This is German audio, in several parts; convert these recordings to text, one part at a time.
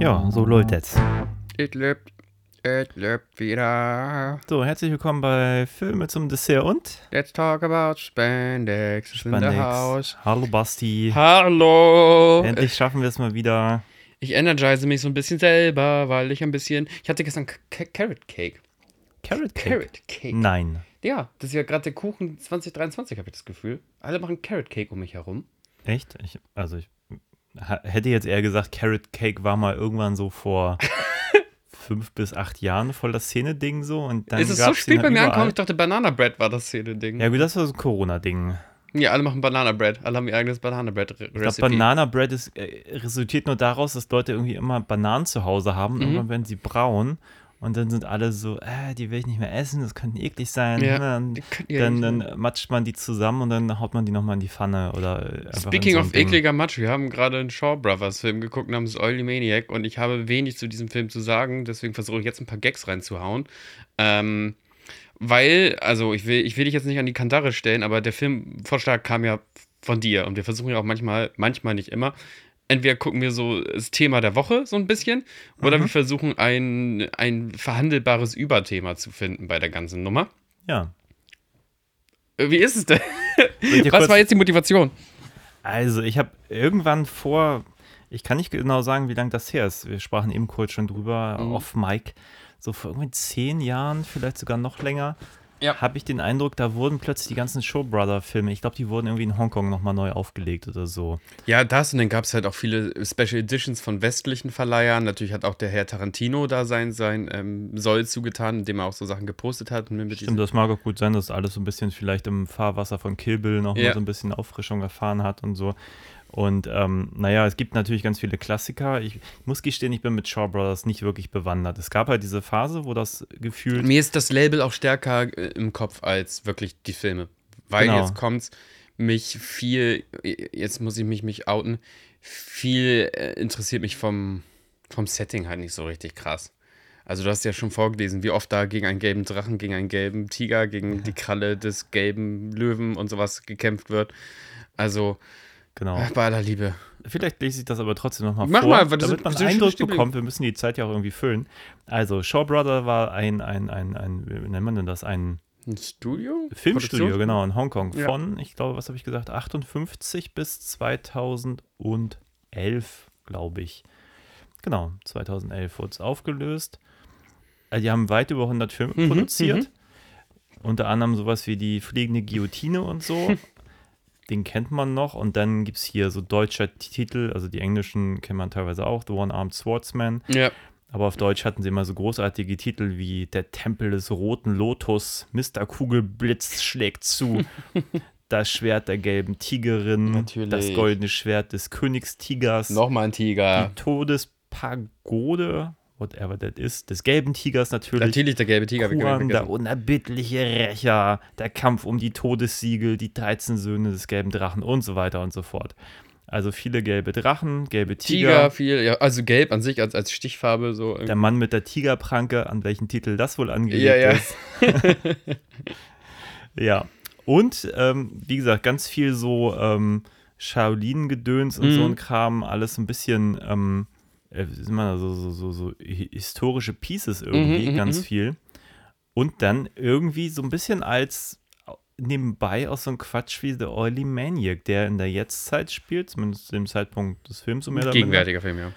Ja, so läuft jetzt. Es lebt, es lebt wieder. So, herzlich willkommen bei Filme zum Dessert und Let's talk about Spandex. House. Hallo Basti. Hallo. Endlich schaffen wir es mal wieder. Ich energize mich so ein bisschen selber, weil ich ein bisschen. Ich hatte gestern K Carrot Cake. Carrot Cake? Carrot Cake. Nein. Ja, das ist ja gerade der Kuchen 2023, habe ich das Gefühl. Alle machen Carrot Cake um mich herum. Echt? Ich, also ich hätte jetzt eher gesagt, Carrot Cake war mal irgendwann so vor fünf bis acht Jahren voll das Szene-Ding so. Und dann ist es so spät bei halt mir überall. angekommen? Ich dachte, Banana Bread war das Szene-Ding. Ja gut, das war so ein Corona-Ding. Ja, alle machen Banana Bread. Alle haben ihr eigenes Banana Bread glaube, Recipe. Banana Bread ist, äh, resultiert nur daraus, dass Leute irgendwie immer Bananen zu Hause haben. Mhm. Und irgendwann werden sie braun. Und dann sind alle so, äh, die will ich nicht mehr essen, das könnte eklig sein. Ja, dann, ihr dann, nicht dann matscht man die zusammen und dann haut man die nochmal in die Pfanne. Oder äh, Speaking in so of Ding. ekliger Matsch, wir haben gerade einen Shaw Brothers Film geguckt namens Oily Maniac und ich habe wenig zu diesem Film zu sagen, deswegen versuche ich jetzt ein paar Gags reinzuhauen. Ähm, weil, also ich will, ich will dich jetzt nicht an die Kandare stellen, aber der Filmvorschlag kam ja von dir und wir versuchen ja auch manchmal, manchmal nicht immer. Entweder gucken wir so das Thema der Woche so ein bisschen oder wir versuchen ein, ein verhandelbares Überthema zu finden bei der ganzen Nummer. Ja. Äh, Wie ist es denn? Was war jetzt die Motivation? Also, ich habe irgendwann vor, ich kann nicht genau sagen, wie lange das her ist. Wir sprachen eben kurz schon drüber, Mhm. off Mic. So vor irgendwie zehn Jahren, vielleicht sogar noch länger, Ja. habe ich den Eindruck, da wurden plötzlich die ganzen Show Brother-Filme, ich glaube, die wurden irgendwie in Hongkong nochmal neu aufgelegt oder so. Ja, das und dann gab es halt auch viele Special Editions von westlichen Verleihern. Natürlich hat auch der Herr Tarantino da sein, sein ähm, Soll zugetan, indem er auch so Sachen gepostet hat. Mit Stimmt, diesen- das mag auch gut sein, dass alles so ein bisschen vielleicht im Fahrwasser von Kill Bill nochmal Ja. so ein bisschen Auffrischung erfahren hat und so. Und ähm, naja, es gibt natürlich ganz viele Klassiker. Ich, muss gestehen, ich bin mit Shaw Brothers nicht wirklich bewandert. Es gab halt diese Phase, wo das gefühlt Mir ist das Label auch stärker äh, im Kopf als wirklich die Filme. Weil Genau. jetzt kommt's, mich viel, jetzt muss ich mich, mich outen, viel äh, interessiert mich vom, vom Setting halt nicht so richtig krass. Also du hast ja schon vorgelesen, wie oft da gegen einen gelben Drachen, gegen einen gelben Tiger, gegen die Kralle des gelben Löwen und sowas gekämpft wird. Also, genau. ach, bei aller Liebe. Vielleicht lese ich das aber trotzdem nochmal Mach vor, mal, weil das damit sind- man einen Eindruck bekommt. Wir müssen die Zeit ja auch irgendwie füllen. Also, Shaw Brother war ein, ein, ein, ein wie nennt man denn das? Ein Ein Studio? Filmstudio, Produktions- genau, in Hongkong. Ja. Von, ich glaube, was habe ich gesagt, 58 bis 2011, glaube ich. Genau, 2011 wurde es aufgelöst. Also die haben weit über 100 Filme Mhm, produziert. Unter anderem sowas wie die fliegende Guillotine und so. Den kennt man noch. Und dann gibt es hier so deutsche Titel, also die englischen kennt man teilweise auch, The One-Armed Swordsman. Ja. Aber auf Deutsch hatten sie immer so großartige Titel wie Der Tempel des Roten Lotus, Mr. Kugelblitz schlägt zu, Das Schwert der gelben Tigerin, Natürlich. Das goldene Schwert des Königstigers, Nochmal ein Tiger. die Todespagode, whatever that is, des gelben Tigers natürlich. Natürlich der gelbe Tiger. Kuan, der unerbittliche Rächer, der Kampf um die Todessiegel, die 13 Söhne des gelben Drachen und so weiter und so fort. Also viele gelbe Drachen, gelbe Tiger, Tiger, viel, ja, also gelb an sich als, als Stichfarbe so. der Mann mit der Tigerpranke, an welchen Titel das wohl angelegt Ja, ja. ist. ja. Und, ähm, wie gesagt, ganz viel so ähm, Shaolin-Gedöns und so Mhm. ein Kram, alles ein bisschen, ähm, äh, sind wir, so, so, so, so hi- historische Pieces irgendwie, Mhm, mhm, ganz mhm. viel. Und dann irgendwie so ein bisschen als nebenbei auch so ein Quatsch wie The Oily Maniac, der in der Jetztzeit spielt, zumindest zu dem Zeitpunkt des Films, um mehr Gegenwärtiger Film, ja.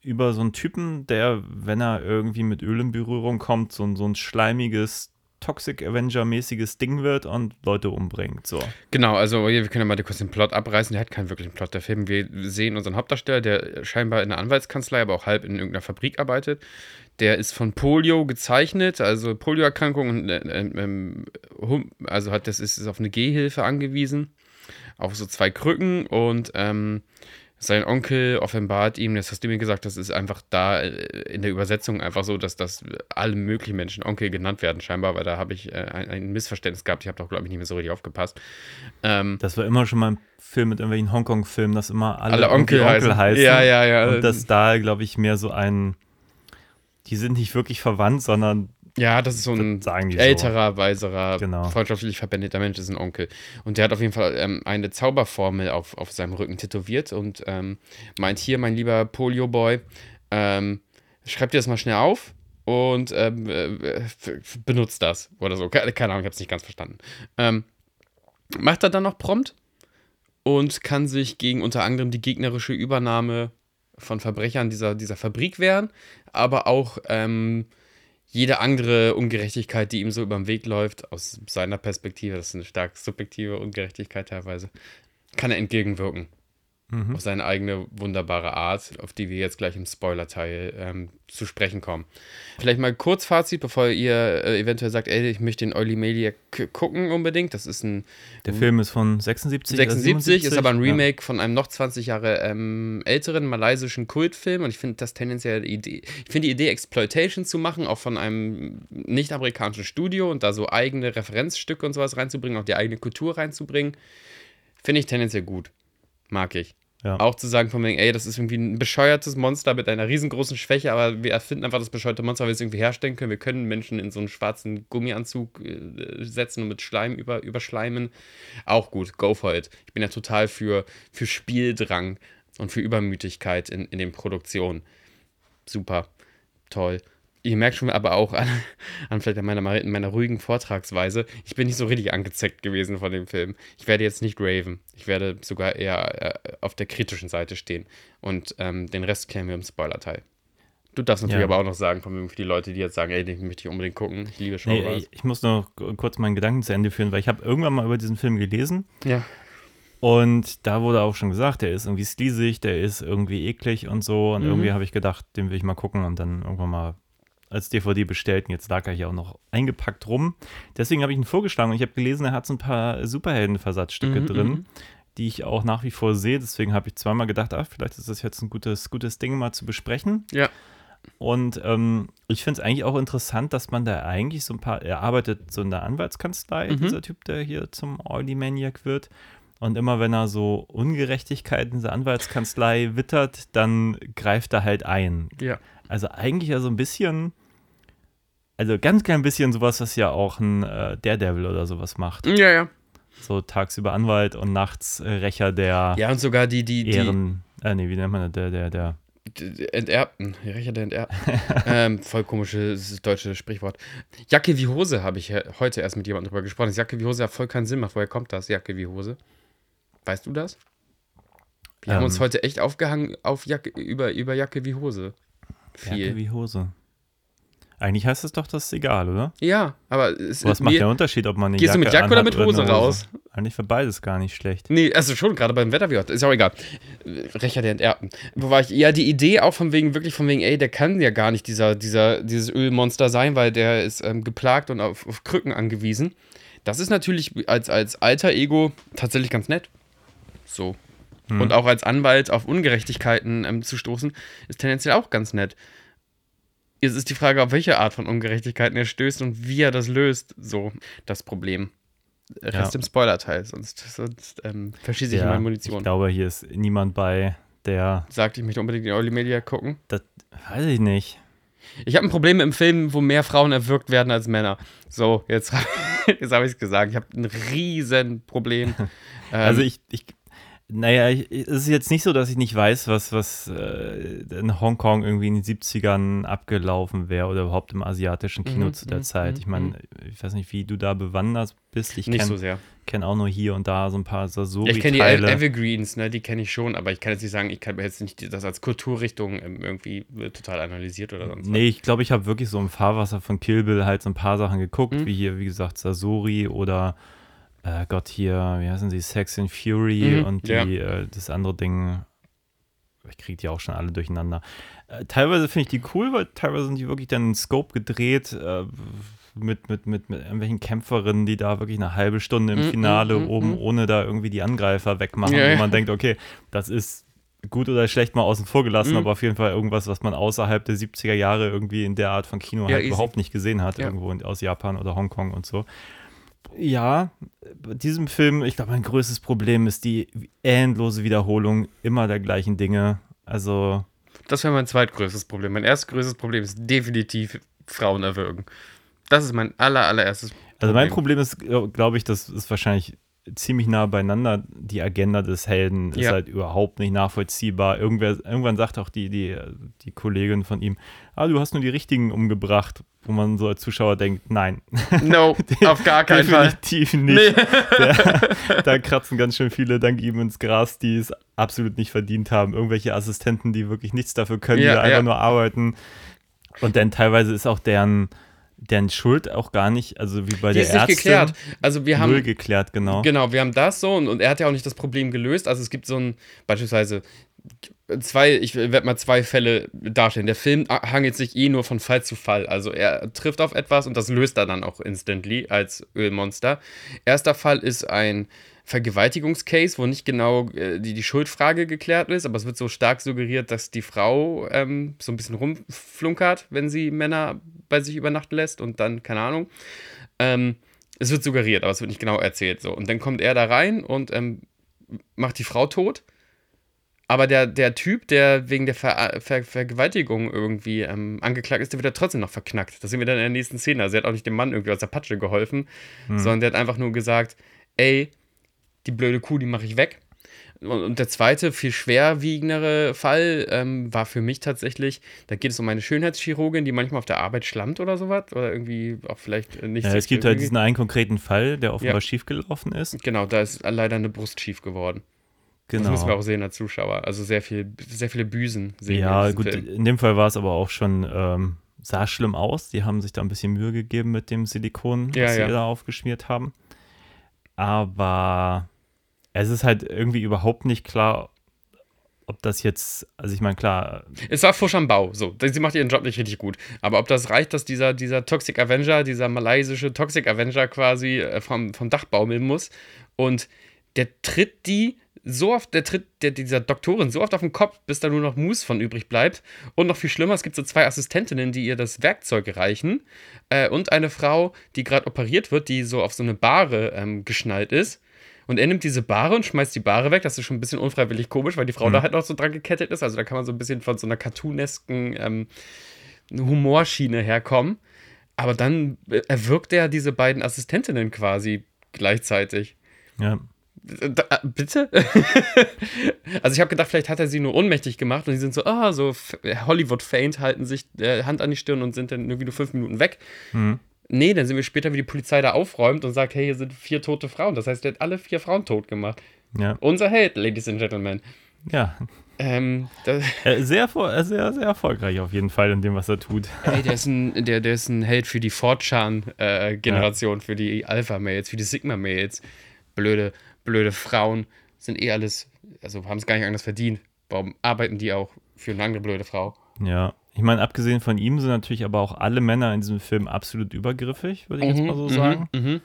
über so einen Typen, der, wenn er irgendwie mit Öl in Berührung kommt, so, ein- so ein schleimiges Toxic Avenger-mäßiges Ding wird und Leute umbringt. So. Genau, also wir können ja mal kurz den Plot abreißen. Der hat keinen wirklichen Plot, der Film. Wir sehen unseren Hauptdarsteller, der scheinbar in einer Anwaltskanzlei, aber auch halb in irgendeiner Fabrik arbeitet. Der ist von Polio gezeichnet, also Polioerkrankung und äh, ähm, hum- also hat das ist, ist auf eine Gehhilfe angewiesen, auf so zwei Krücken und ähm, sein Onkel offenbart ihm, das hast du mir gesagt, das ist einfach da äh, in der Übersetzung einfach so, dass das alle möglichen Menschen Onkel genannt werden, scheinbar, weil da habe ich äh, ein, ein Missverständnis gehabt. Ich habe doch, glaube ich, nicht mehr so richtig aufgepasst. Ähm, Das war immer schon mal ein Film mit irgendwelchen Hongkong-Filmen, dass immer alle, alle Onkel, irgendwie heißen. Ja, ja, ja. Und dass da, glaube ich, mehr so ein die sind nicht wirklich verwandt, sondern Ja, das ist so ein die so. älterer, weiserer, Genau. freundschaftlich verbändeter Mensch, ist ein Onkel. Und der hat auf jeden Fall ähm, eine Zauberformel auf, auf seinem Rücken tätowiert und ähm, meint hier, mein lieber Polio-Boy, ähm, schreib dir das mal schnell auf und ähm, äh, benutzt das oder so. Keine, keine Ahnung, ich habe es nicht ganz verstanden. Ähm, macht er dann noch prompt und kann sich gegen unter anderem die gegnerische Übernahme von Verbrechern dieser, dieser Fabrik wehren, aber auch ähm, jede andere Ungerechtigkeit, die ihm so über den Weg läuft, aus seiner Perspektive, das ist eine stark subjektive Ungerechtigkeit teilweise, kann er entgegenwirken. Auf seine eigene wunderbare Art, auf die wir jetzt gleich im Spoiler-Teil ähm, zu sprechen kommen. Vielleicht mal kurz Fazit, bevor ihr äh, eventuell sagt, ey, ich möchte den Oily Maniac gucken unbedingt. Das ist ein der Film ist von 76. oder 76, ist aber ein 77. Remake von einem noch 20 Jahre ähm, älteren malaysischen Kultfilm und ich finde das tendenziell die Idee, ich finde die Idee Exploitation zu machen, auch von einem nicht-amerikanischen Studio und da so eigene Referenzstücke und sowas reinzubringen, auch die eigene Kultur reinzubringen, finde ich tendenziell gut. Mag ich. Ja. Auch zu sagen von wegen, ey, das ist irgendwie ein bescheuertes Monster mit einer riesengroßen Schwäche, aber wir erfinden einfach das bescheuerte Monster, weil wir es irgendwie herstellen können. Wir können Menschen in so einen schwarzen Gummianzug äh, setzen und mit Schleim über, überschleimen. Auch gut, go for it. Ich bin ja total für, für Spieldrang und für Übermütigkeit in, in den Produktionen. Super, toll. Ihr merkt schon aber auch an, an vielleicht an meiner, meiner ruhigen Vortragsweise, ich bin nicht so richtig angezeckt gewesen von dem Film. Ich werde jetzt nicht raven. Ich werde sogar eher äh, auf der kritischen Seite stehen. Und ähm, den Rest klären wir im Spoiler-Teil. Du darfst natürlich Ja. aber auch noch sagen, von für die Leute, die jetzt sagen, ey, den möchte ich unbedingt gucken. Ich liebe Nee, Showrunners. ich, ich muss noch kurz meinen Gedanken zu Ende führen, weil ich habe irgendwann mal über diesen Film gelesen ja. und da wurde auch schon gesagt, der ist irgendwie sleazig, der ist irgendwie eklig und so und Mhm. irgendwie habe ich gedacht, den will ich mal gucken und dann irgendwann mal als DVD bestellt und jetzt lag er hier auch noch eingepackt rum. Deswegen habe ich ihn vorgeschlagen und ich habe gelesen, er hat so ein paar Superhelden-Versatzstücke Mhm, drin, mhm. die ich auch nach wie vor sehe. Deswegen habe ich zweimal gedacht, ah, vielleicht ist das jetzt ein gutes, gutes Ding mal zu besprechen. Ja. Und ähm, ich finde es eigentlich auch interessant, dass man da eigentlich so ein paar, er arbeitet so in der Anwaltskanzlei, Mhm. dieser Typ, der hier zum Oily Maniac wird. Und immer wenn er so Ungerechtigkeiten in dieser Anwaltskanzlei wittert, dann greift er halt ein. Ja. Also eigentlich ja so ein bisschen, also ganz klein bisschen sowas, was ja auch ein äh, Daredevil oder sowas macht. Ja, ja. So tagsüber Anwalt und nachts äh, Rächer der Ja, und sogar die, die, die, Ehren, äh, nee, wie nennt man das, der, der, der, Enterbten, die Rächer der Enterbten. ähm, voll komisches deutsches Sprichwort. Jacke wie Hose habe ich he- heute erst mit jemandem drüber gesprochen. dass Jacke wie Hose ja voll keinen Sinn macht. Woher kommt das, Jacke wie Hose? Weißt du das? Wir haben Ähm. uns heute echt aufgehangen auf Jacke, über, über Jacke wie Hose. Viel. Jacke wie Hose. Eigentlich heißt es doch, das ist egal, oder? ja, aber es Was ist macht der Unterschied, ob man eine Gehst du Jacke mit Jacke oder mit Hose eine raus? Eigentlich für beides gar nicht schlecht. Nee, also schon, gerade beim Wetter wie heute. Ist auch egal. Rächer der Enterbten. Wo war ich? Ja, die Idee auch von wegen, wirklich von wegen, ey, der kann ja gar nicht dieser, dieser, dieses Ölmonster sein, weil der ist ähm, geplagt und auf, auf Krücken angewiesen. Das ist natürlich als, als alter Ego tatsächlich ganz nett. So. Und auch als Anwalt auf Ungerechtigkeiten ähm, zu stoßen, ist tendenziell auch ganz nett. Jetzt ist die Frage, auf welche Art von Ungerechtigkeiten er stößt und wie er das löst. So, das Problem. Rest Ja. im Spoiler-Teil, sonst, sonst ähm, verschieße ich Ja, meine ich Munition. glaube, hier ist niemand bei, der, Sagt, ich möchte unbedingt die Oily Media gucken. das weiß ich nicht. Ich habe ein Problem im Film, wo mehr Frauen erwürgt werden als Männer. So, jetzt, jetzt habe ich es gesagt. Ich habe ein riesen Problem. Also Ähm, ich, ich naja, ich, es ist jetzt nicht so, dass ich nicht weiß, was, was äh, in Hongkong irgendwie in den 70ern abgelaufen wäre oder überhaupt im asiatischen Kino Mhm, zu der mhm, Zeit. mhm, Ich meine, ich weiß nicht, wie du da bewandert bist. Ich nicht kenne so sehr. kenn auch nur hier und da so ein paar Ja, Sasori-Teile. ich kenne die Ev- Evergreens, ne, die kenne ich schon, aber ich kann jetzt nicht sagen, ich kann jetzt nicht das als Kulturrichtung ähm, irgendwie äh, total analysiert oder sonst Nee, ich glaube, ich habe wirklich so im Fahrwasser von Kill Bill halt so ein paar Sachen geguckt, Mhm. wie hier, wie gesagt, Sasori oder äh, Gott hier, wie heißen sie, Sex and Fury Mhm, und die, ja. äh, das andere Ding, ich kriege die auch schon alle durcheinander. Äh, teilweise finde ich die cool, weil teilweise sind die wirklich dann in Scope gedreht, äh, mit, mit, mit, mit irgendwelchen Kämpferinnen, die da wirklich eine halbe Stunde im Mhm, Finale mhm, oben, mhm. ohne da irgendwie die Angreifer wegmachen, Ja, wo man denkt, okay, das ist gut oder schlecht mal außen vor gelassen, Mhm. aber auf jeden Fall irgendwas, was man außerhalb der 70er Jahre irgendwie in der Art von Kino Ja, halt easy. überhaupt nicht gesehen hat, Ja. irgendwo in, aus Japan oder Hongkong und so. Ja, bei diesem Film, ich glaube, mein größtes Problem ist die endlose Wiederholung immer der gleichen Dinge. Also, Das wäre mein zweitgrößtes Problem. Mein erstgrößtes Problem ist definitiv Frauen erwürgen. Das ist mein aller, allererstes Problem. Also mein Problem ist, glaube ich, das ist wahrscheinlich ziemlich nah beieinander. Die Agenda des Helden ist Ja. halt überhaupt nicht nachvollziehbar. Irgendwer, irgendwann sagt auch die, die, die Kollegin von ihm, ah, du hast nur die richtigen umgebracht, wo man so als Zuschauer denkt, nein, No, auf gar keinen Fall. definitiv nicht. Da, da kratzen ganz schön viele dank ihm ins Gras, die es absolut nicht verdient haben. Irgendwelche Assistenten, die wirklich nichts dafür können, Ja, die einfach ja. nur arbeiten. Und dann teilweise ist auch deren, deren Schuld auch gar nicht, also wie bei Die der ist nicht Ärztin, geklärt. Also wir haben null geklärt, genau. Genau, wir haben das so und, und er hat ja auch nicht das Problem gelöst. Also es gibt so ein, beispielsweise zwei, ich werde mal zwei Fälle darstellen. Der Film hangelt sich eh nur von Fall zu Fall. Also er trifft auf etwas und das löst er dann auch instantly als Ölmonster. Erster Fall ist ein Vergewaltigungscase, wo nicht genau äh, die, die Schuldfrage geklärt ist, aber es wird so stark suggeriert, dass die Frau ähm, so ein bisschen rumflunkert, wenn sie Männer bei sich übernachten lässt und dann, keine Ahnung. Ähm, es wird suggeriert, aber es wird nicht genau erzählt. So. Und dann kommt er da rein und ähm, macht die Frau tot. Aber der, der Typ, der wegen der Ver Ver Vergewaltigung irgendwie ähm, angeklagt ist, der wird ja trotzdem noch verknackt. Das sehen wir dann in der nächsten Szene. Also er hat auch nicht dem Mann irgendwie aus der Patsche geholfen, sondern der hat einfach nur gesagt, ey, die blöde Kuh, die mache ich weg. Und, der zweite, viel schwerwiegendere Fall ähm, war für mich tatsächlich, da geht es um eine Schönheitschirurgin, die manchmal auf der Arbeit schlammt oder sowas. Oder irgendwie auch vielleicht äh, nicht Ja, es gibt halt diesen einen konkreten Fall, der offenbar Ja. schiefgelaufen ist. Genau, da ist leider eine Brust schief geworden. Das müssen wir Genau. auch sehen als Zuschauer. Also sehr viel, sehr viele Büsen sehen wir Ja, gut, Film. in dem Fall war es aber auch schon, ähm, sah schlimm aus. Die haben sich da ein bisschen Mühe gegeben mit dem Silikon, Ja, was sie da aufgeschmiert haben. Aber es ist halt irgendwie überhaupt nicht klar, ob das jetzt, also ich meine, klar, Es war Fusch am Bau. So, sie macht ihren Job nicht richtig gut. Aber ob das reicht, dass dieser, dieser Toxic Avenger, dieser malaysische Toxic Avenger quasi äh, vom, vom Dach baumeln muss und der tritt die so oft, der tritt der, dieser Doktorin so oft auf den Kopf, bis da nur noch Mus von übrig bleibt. Und noch viel schlimmer, es gibt so zwei Assistentinnen, die ihr das Werkzeug reichen. Äh, und eine Frau, die gerade operiert wird, die so auf so eine Bahre ähm, geschnallt ist. Und er nimmt diese Bahre und schmeißt die Bahre weg. Das ist schon ein bisschen unfreiwillig komisch, weil die Frau da halt noch so dran gekettet ist. Also da kann man so ein bisschen von so einer cartoonesken ähm, Humorschiene herkommen. Aber dann äh, erwürgt er diese beiden Assistentinnen quasi gleichzeitig. ja, Da, äh, bitte? also ich habe gedacht, vielleicht hat er sie nur ohnmächtig gemacht und die sind so, ah, so F- Hollywood-Faint, halten sich äh, Hand an die Stirn und sind dann irgendwie nur fünf Minuten weg. Mhm. Nee, dann sehen wir später, wie die Polizei da aufräumt und sagt, hey, hier sind vier tote Frauen. Das heißt, der hat alle vier Frauen tot gemacht. ja, Unser Held, Ladies and Gentlemen. ja. Ähm, Äh, Sehr, äh, sehr, sehr erfolgreich auf jeden Fall in dem, was er tut. ey, der ist ein, der, der ist ein Held für die Fortran-Generation, für die Alpha-Mails, für die Sigma-Mails. Blöde, blöde Frauen sind eh alles, also haben es gar nicht anders verdient. Warum arbeiten die auch für eine andere blöde Frau? Ja, ich meine, abgesehen von ihm sind natürlich aber auch alle Männer in diesem Film absolut übergriffig, würde ich jetzt mal so sagen. Mhm.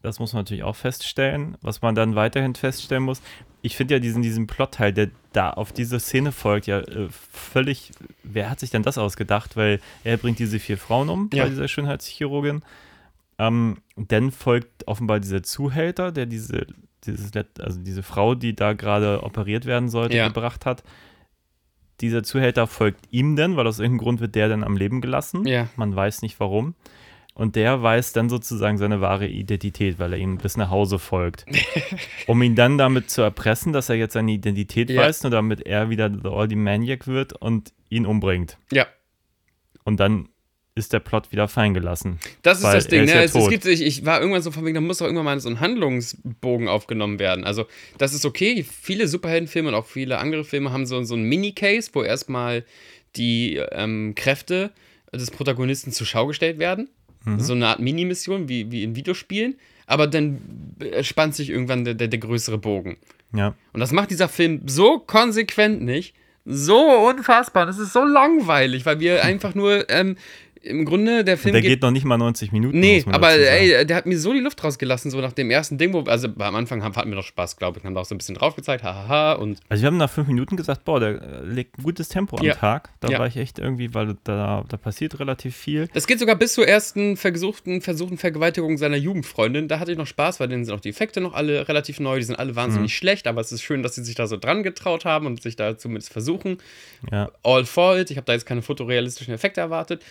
Das muss man natürlich auch feststellen. Was man dann weiterhin feststellen muss, ich finde ja diesen, diesen Plotteil, der da auf diese Szene folgt, ja äh, völlig, wer hat sich denn das ausgedacht? Weil er bringt diese vier Frauen um Ja. bei dieser Schönheitschirurgin. Ähm, dann folgt offenbar dieser Zuhälter, der diese, dieses, also diese Frau, die da gerade operiert werden sollte, Ja. gebracht hat. Dieser Zuhälter folgt ihm dann, weil aus irgendeinem Grund wird der dann am Leben gelassen. Ja. Man weiß nicht warum. Und der weiß dann sozusagen seine wahre Identität, weil er ihm bis nach Hause folgt. um ihn dann damit zu erpressen, dass er jetzt seine Identität Ja. weiß, nur damit er wieder The Oldie Maniac wird und ihn umbringt. Ja, Und dann ist der Plot wieder fein gelassen. das ist Weil das Ding. ist Ne? ja es, es gibt, ich, ich war irgendwann so von wegen, da muss doch irgendwann mal so ein Handlungsbogen aufgenommen werden. Also, das ist okay. Viele Superheldenfilme und auch viele andere Filme haben so, so einen Mini-Case, wo erstmal die ähm, Kräfte des Protagonisten zur Schau gestellt werden. Mhm. So eine Art Mini-Mission wie, wie in Videospielen. Aber dann äh, spannt sich irgendwann der, der, der größere Bogen. Ja. Und das macht dieser Film so konsequent nicht. So unfassbar. Das ist so langweilig, weil wir einfach nur ähm, im Grunde, der Und Film der geht noch nicht mal 90 Minuten. Nee, aber ey, der hat mir so die Luft rausgelassen, so nach dem ersten Ding, wo, also am Anfang haben, hatten wir noch Spaß, glaube ich, haben da auch so ein bisschen drauf gezeigt, hahaha, und Also wir haben nach fünf Minuten gesagt, boah, der äh, legt ein gutes Tempo am Ja. Tag. Da Ja. war ich echt irgendwie, weil da, da passiert relativ viel. das geht sogar bis zur ersten versuchten, versuchten Vergewaltigung seiner Jugendfreundin. Da hatte ich noch Spaß, weil denen sind auch die Effekte noch alle relativ neu, die sind alle wahnsinnig Mhm. schlecht, aber es ist schön, dass sie sich da so dran getraut haben und sich da zumindest versuchen. Ja. all for it. Ich habe da jetzt keine fotorealistischen Effekte erwartet.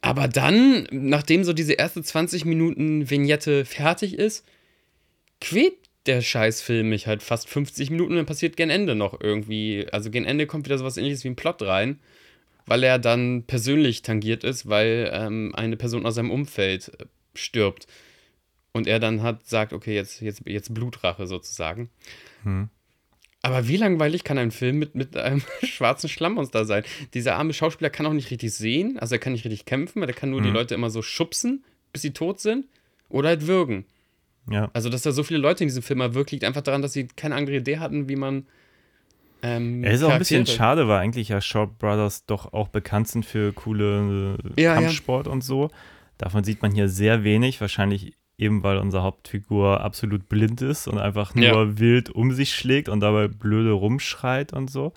Aber dann, nachdem so diese erste 20 Minuten Vignette fertig ist, quält der Scheißfilm mich halt fast 50 Minuten und dann passiert gen Ende noch irgendwie. Also gen Ende kommt wieder sowas ähnliches wie ein Plot rein, weil er dann persönlich tangiert ist, weil ähm, eine Person aus seinem Umfeld stirbt. Und er dann hat, sagt, okay, jetzt, jetzt, jetzt Blutrache sozusagen. Aber wie langweilig kann ein Film mit, mit einem schwarzen Schlammmonster sein? Dieser arme Schauspieler kann auch nicht richtig sehen, also er kann nicht richtig kämpfen, weil er kann nur die Leute immer so schubsen, bis sie tot sind oder halt würgen. Ja. Also, dass da so viele Leute in diesem Film erwürgt, liegt einfach daran, dass sie keine andere Idee hatten, wie man. Ähm, Er ist auch ein bisschen schade, weil eigentlich ja Shaw Brothers doch auch bekannt sind für coole äh, Ja, ja. Kampfsport und so. Davon sieht man hier sehr wenig, wahrscheinlich eben weil unsere Hauptfigur absolut blind ist und einfach nur Ja. wild um sich schlägt und dabei blöde rumschreit und so.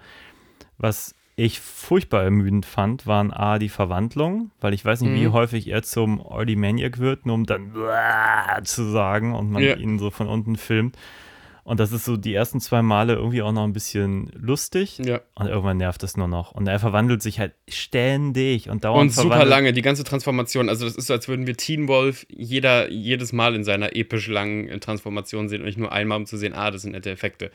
Was ich furchtbar ermüdend fand, waren A, die Verwandlungen, weil ich weiß nicht, wie Mhm. häufig er zum Oily Maniac wird, nur um dann zu sagen und man Ja. ihn so von unten filmt. Und das ist so die ersten zwei Male irgendwie auch noch ein bisschen lustig. Ja. Und irgendwann nervt es nur noch. Und er verwandelt sich halt ständig und dauernd. Und super lange, die ganze Transformation. Also, das ist so, als würden wir Teen Wolf jeder, jedes Mal in seiner episch langen äh, Transformation sehen und nicht nur einmal, um zu sehen, ah, das sind nette Effekte.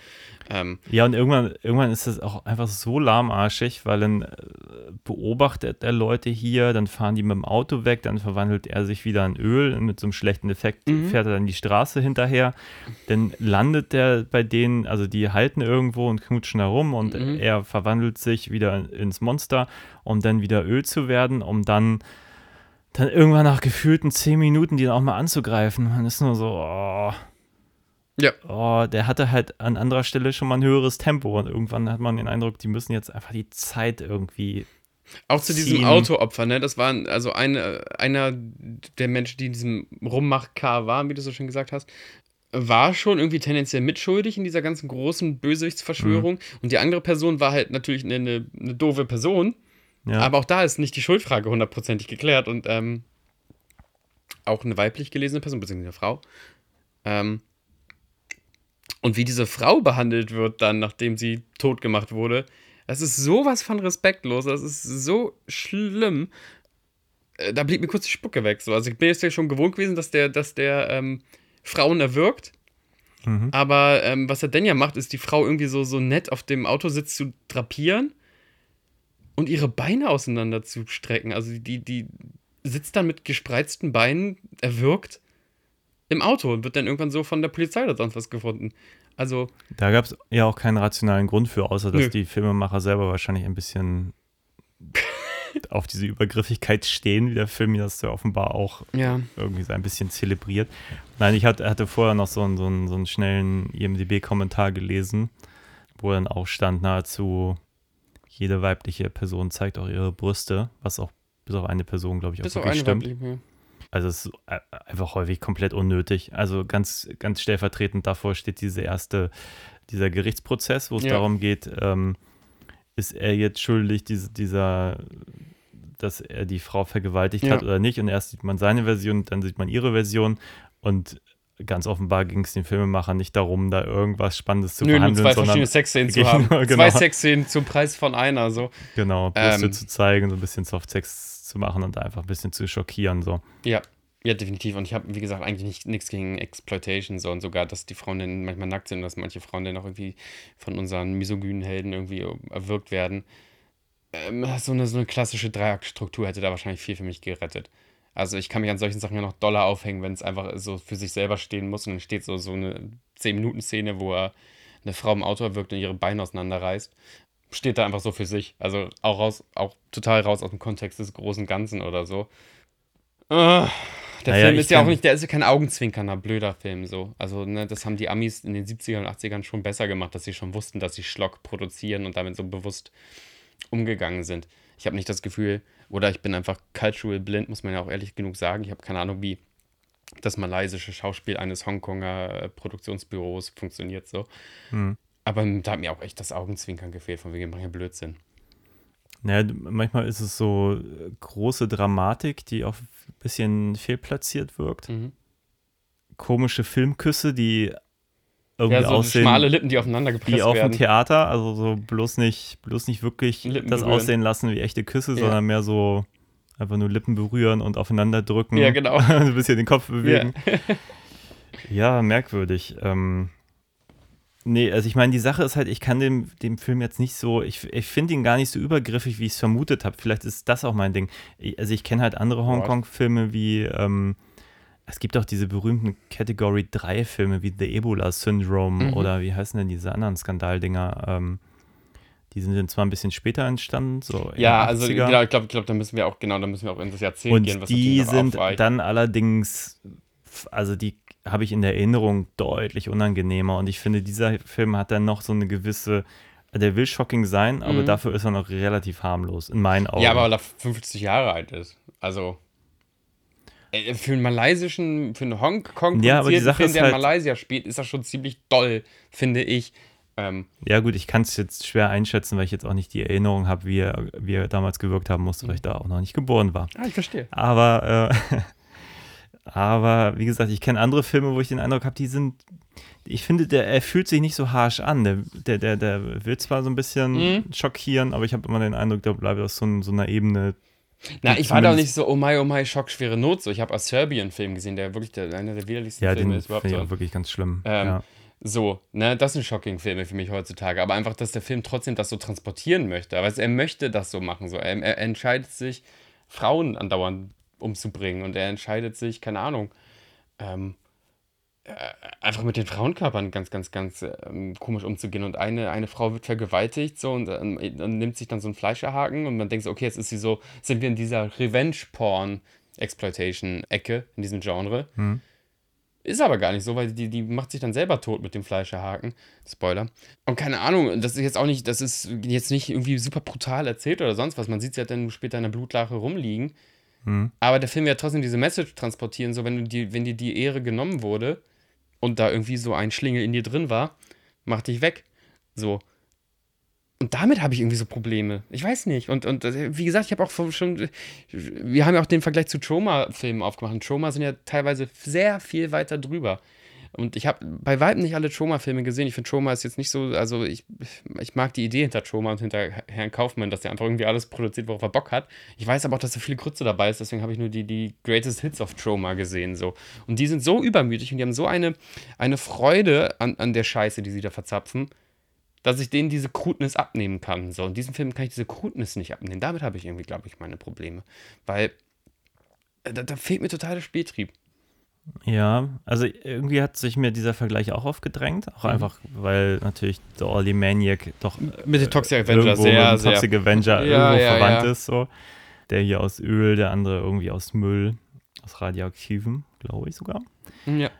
Ähm, Ja, und irgendwann, irgendwann ist es auch einfach so lahmarschig, weil dann äh, beobachtet er Leute hier, dann fahren die mit dem Auto weg, dann verwandelt er sich wieder in Öl und mit so einem schlechten Effekt Mhm. fährt er dann die Straße hinterher. Dann landet der bei denen, also die halten irgendwo und knutschen da rum und Mhm. er verwandelt sich wieder in- ins Monster, um dann wieder Öl zu werden, um dann dann irgendwann nach gefühlten zehn Minuten die dann auch mal anzugreifen. Man ist nur so, oh, ja. oh, der hatte halt an anderer Stelle schon mal ein höheres Tempo und irgendwann hat man den Eindruck, die müssen jetzt einfach die Zeit irgendwie. Auch zu diesem ziehen. Autoopfer, ne? Das war also eine, einer der Menschen, die in diesem Rummach-Car waren, wie du so schön gesagt hast, war schon irgendwie tendenziell mitschuldig in dieser ganzen großen Bösichtsverschwörung. Mhm. Und die andere Person war halt natürlich eine, eine, eine doofe Person. Ja, Aber auch da ist nicht die Schuldfrage hundertprozentig geklärt und ähm, auch eine weiblich gelesene Person, beziehungsweise eine Frau. Ähm, und wie diese Frau behandelt wird dann, nachdem sie tot gemacht wurde, das ist sowas von respektlos, das ist so schlimm. Äh, Da blieb mir kurz die Spucke weg. So. Also ich bin jetzt ja schon gewohnt gewesen, dass der, dass der ähm, Frauen erwürgt. Mhm. Aber ähm, was er denn ja macht, ist die Frau irgendwie so, so nett auf dem Autositz zu drapieren und ihre Beine auseinander zu strecken. Also die, die sitzt dann mit gespreizten Beinen erwürgt im Auto und wird dann irgendwann so von der Polizei oder sonst was gefunden. Also, da gab es ja auch keinen rationalen Grund für, außer dass Nö. die Filmemacher selber wahrscheinlich ein bisschen auf diese Übergriffigkeit stehen, wie der Film das ja offenbar auch ja. irgendwie so ein bisschen zelebriert. Nein, ich hatte, hatte vorher noch so einen, so einen, so einen schnellen IMDB-Kommentar gelesen, wo dann auch stand, nahezu jede weibliche Person zeigt auch ihre Brüste, was auch bis auf eine Person, glaube ich, auch Bis wirklich stimmt. Ja. Also es ist einfach häufig komplett unnötig. Also ganz, ganz stellvertretend davor steht diese erste, dieser Gerichtsprozess, wo es Ja. darum geht, ähm, ist er jetzt schuldig, diese, dieser, dass er die Frau vergewaltigt Ja. hat oder nicht. Und erst sieht man seine Version, dann sieht man ihre Version. Und ganz offenbar ging es den Filmemachern nicht darum, da irgendwas Spannendes zu Nö, nur verhandeln, zwei verschiedene Sexszenen zu haben. genau. Zwei Sexszenen zum Preis von einer, so. genau, Brüste Ähm. zu zeigen, so ein bisschen Softsex zu machen und einfach ein bisschen zu schockieren. So. Ja, ja, definitiv. Und ich habe, wie gesagt, eigentlich nicht, nichts gegen Exploitation, so und sogar, dass die Frauen dann manchmal nackt sind und dass manche Frauen dann auch irgendwie von unseren misogynen Helden irgendwie erwürgt werden. Ähm, so, eine, so eine klassische Dreiaktstruktur hätte da wahrscheinlich viel für mich gerettet. Also ich kann mich an solchen Sachen ja noch doller aufhängen, wenn es einfach so für sich selber stehen muss und dann steht so, so eine 10-Minuten-Szene, wo er eine Frau im Auto erwürgt und ihre Beine auseinanderreißt. Steht da einfach so für sich. Also auch raus, auch total raus aus dem Kontext des großen Ganzen oder so. Ah, der Naja, Film ist ja auch nicht, der ist ja kein augenzwinkernder, blöder Film so. Also, ne, das haben die Amis in den 70ern und 80ern schon besser gemacht, dass sie schon wussten, dass sie Schlock produzieren und damit so bewusst umgegangen sind. Ich habe nicht das Gefühl, oder ich bin einfach cultural blind, muss man ja auch ehrlich genug sagen. Ich habe keine Ahnung, wie das malaysische Schauspiel eines Hongkonger äh, Produktionsbüros funktioniert so. Hm. Aber da hat mir auch echt das Augenzwinkern gefehlt, von wegen, ja Blödsinn. Naja, manchmal ist es so äh, große Dramatik, die auch ein bisschen fehlplatziert wirkt. Mhm. Komische Filmküsse, die irgendwie Ja, so aussehen schmale Lippen, die aufeinander wie gepresst auf dem werden. Theater. Also so bloß nicht, bloß nicht wirklich Lippen das berühren. aussehen lassen wie echte Küsse, Ja. sondern mehr so einfach nur Lippen berühren und aufeinander drücken. Ja, genau. ein bisschen den Kopf bewegen. Ja, merkwürdig. Ähm, nee, also ich meine, die Sache ist halt, ich kann dem, dem Film jetzt nicht so, ich, ich finde ihn gar nicht so übergriffig, wie ich es vermutet habe. Vielleicht ist das auch mein Ding. Ich, also ich kenne halt andere Hongkong-Filme wie, ähm, es gibt auch diese berühmten Category 3 Filme wie The Ebola Syndrome Mhm. oder wie heißen denn diese anderen Skandaldinger? Ähm, die sind dann zwar ein bisschen später entstanden, so Ja, also 80er. genau, ich glaube, glaub, da müssen wir auch, genau, da müssen wir auch in das Jahrzehnt Und gehen, was die sind dann allerdings, also die habe ich in der Erinnerung deutlich unangenehmer. Und ich finde, dieser Film hat dann noch so eine gewisse, der will shocking sein, aber Mhm. dafür ist er noch relativ harmlos, in meinen Augen. Ja, aber weil er 50 Jahre alt ist. Also äh, für einen malaysischen, für einen Hongkong Ja, aber die Sache Film, ist der in halt- Malaysia spielt, ist das schon ziemlich doll, finde ich. Ähm, ja, gut, ich kann es jetzt schwer einschätzen, weil ich jetzt auch nicht die Erinnerung habe, wie er, wie er damals gewirkt haben musste, weil ich da auch noch nicht geboren war. ah, ich verstehe. Aber, äh, aber wie gesagt, ich kenne andere Filme, wo ich den Eindruck habe, die sind, ich finde, der, er fühlt sich nicht so harsh an. Der, der, der, der will zwar so ein bisschen Mhm. schockieren, aber ich habe immer den Eindruck, der bleibt auf so, so einer Ebene. Na, ich war da nicht so, oh my, oh my, Schock, schwere Not. So, ich habe aus Serbien Film gesehen, der wirklich der, einer der widerlichsten Ja, Filme den ist überhaupt ich so. wirklich ganz schlimm. Ähm, ja. So, ne, das sind Shocking-Filme für mich heutzutage. Aber einfach, dass der Film trotzdem das so transportieren möchte. Aber er möchte das so machen. So. Er, er entscheidet sich, Frauen andauernd umzubringen. Und er entscheidet sich, keine Ahnung, ähm, äh, einfach mit den Frauenkörpern ganz, ganz, ganz ähm, komisch umzugehen. Und eine, eine Frau wird vergewaltigt so und, ähm, und nimmt sich dann so einen Fleischerhaken und man denkt so, okay, jetzt ist sie so, sind wir in dieser Revenge-Porn-Exploitation-Ecke, in diesem Genre. Hm. Ist aber gar nicht so, weil die, die macht sich dann selber tot mit dem Fleischerhaken. Spoiler. Und keine Ahnung, das ist jetzt auch nicht, das ist jetzt nicht irgendwie super brutal erzählt oder sonst was. Man sieht sie ja dann später in der Blutlache rumliegen. Hm. Aber der Film wird trotzdem diese Message transportieren, so wenn, die, wenn dir die Ehre genommen wurde und da irgendwie so ein Schlingel in dir drin war, mach dich weg. So. Und damit habe ich irgendwie so Probleme. Ich weiß nicht. Und, und äh, wie gesagt, ich habe auch schon. Wir haben ja auch den Vergleich zu Trauma-Filmen aufgemacht. Und Trauma sind ja teilweise sehr viel weiter drüber. Und ich habe bei weitem nicht alle Trauma-Filme gesehen. Ich finde, Trauma ist jetzt nicht so. Also, ich, ich mag die Idee hinter Trauma und hinter Herrn Kaufmann, dass er einfach irgendwie alles produziert, worauf er Bock hat. Ich weiß aber auch, dass da viele Grütze dabei ist. Deswegen habe ich nur die, die Greatest Hits of Trauma gesehen. So. Und die sind so übermütig und die haben so eine, eine Freude an, an der Scheiße, die sie da verzapfen dass ich denen diese Krutness abnehmen kann. So, in diesem Film kann ich diese Krutness nicht abnehmen. Damit habe ich irgendwie, glaube ich, meine Probleme. Weil äh, da, da fehlt mir total der Spieltrieb. Ja, also irgendwie hat sich mir dieser Vergleich auch aufgedrängt. Mhm. Auch einfach, weil natürlich The Oldie Maniac doch Mit den Toxic Avenger irgendwo sehr, mit dem sehr. Toxic Avenger Ja, irgendwo ja, verwandt ja. ist. So. Der hier aus Öl, der andere irgendwie aus Müll, aus Radioaktivem, glaube ich sogar. Ja.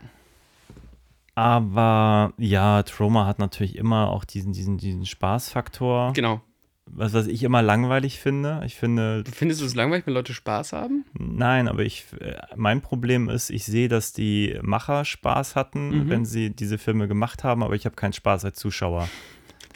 Aber ja, Trauma hat natürlich immer auch diesen, diesen, diesen Spaßfaktor, Genau. Was, was ich immer langweilig finde. Ich finde, Findest du es langweilig, wenn Leute Spaß haben? nein, aber ich, äh, mein Problem ist, ich sehe, dass die Macher Spaß hatten, Mhm. wenn sie diese Filme gemacht haben, aber ich habe keinen Spaß als Zuschauer.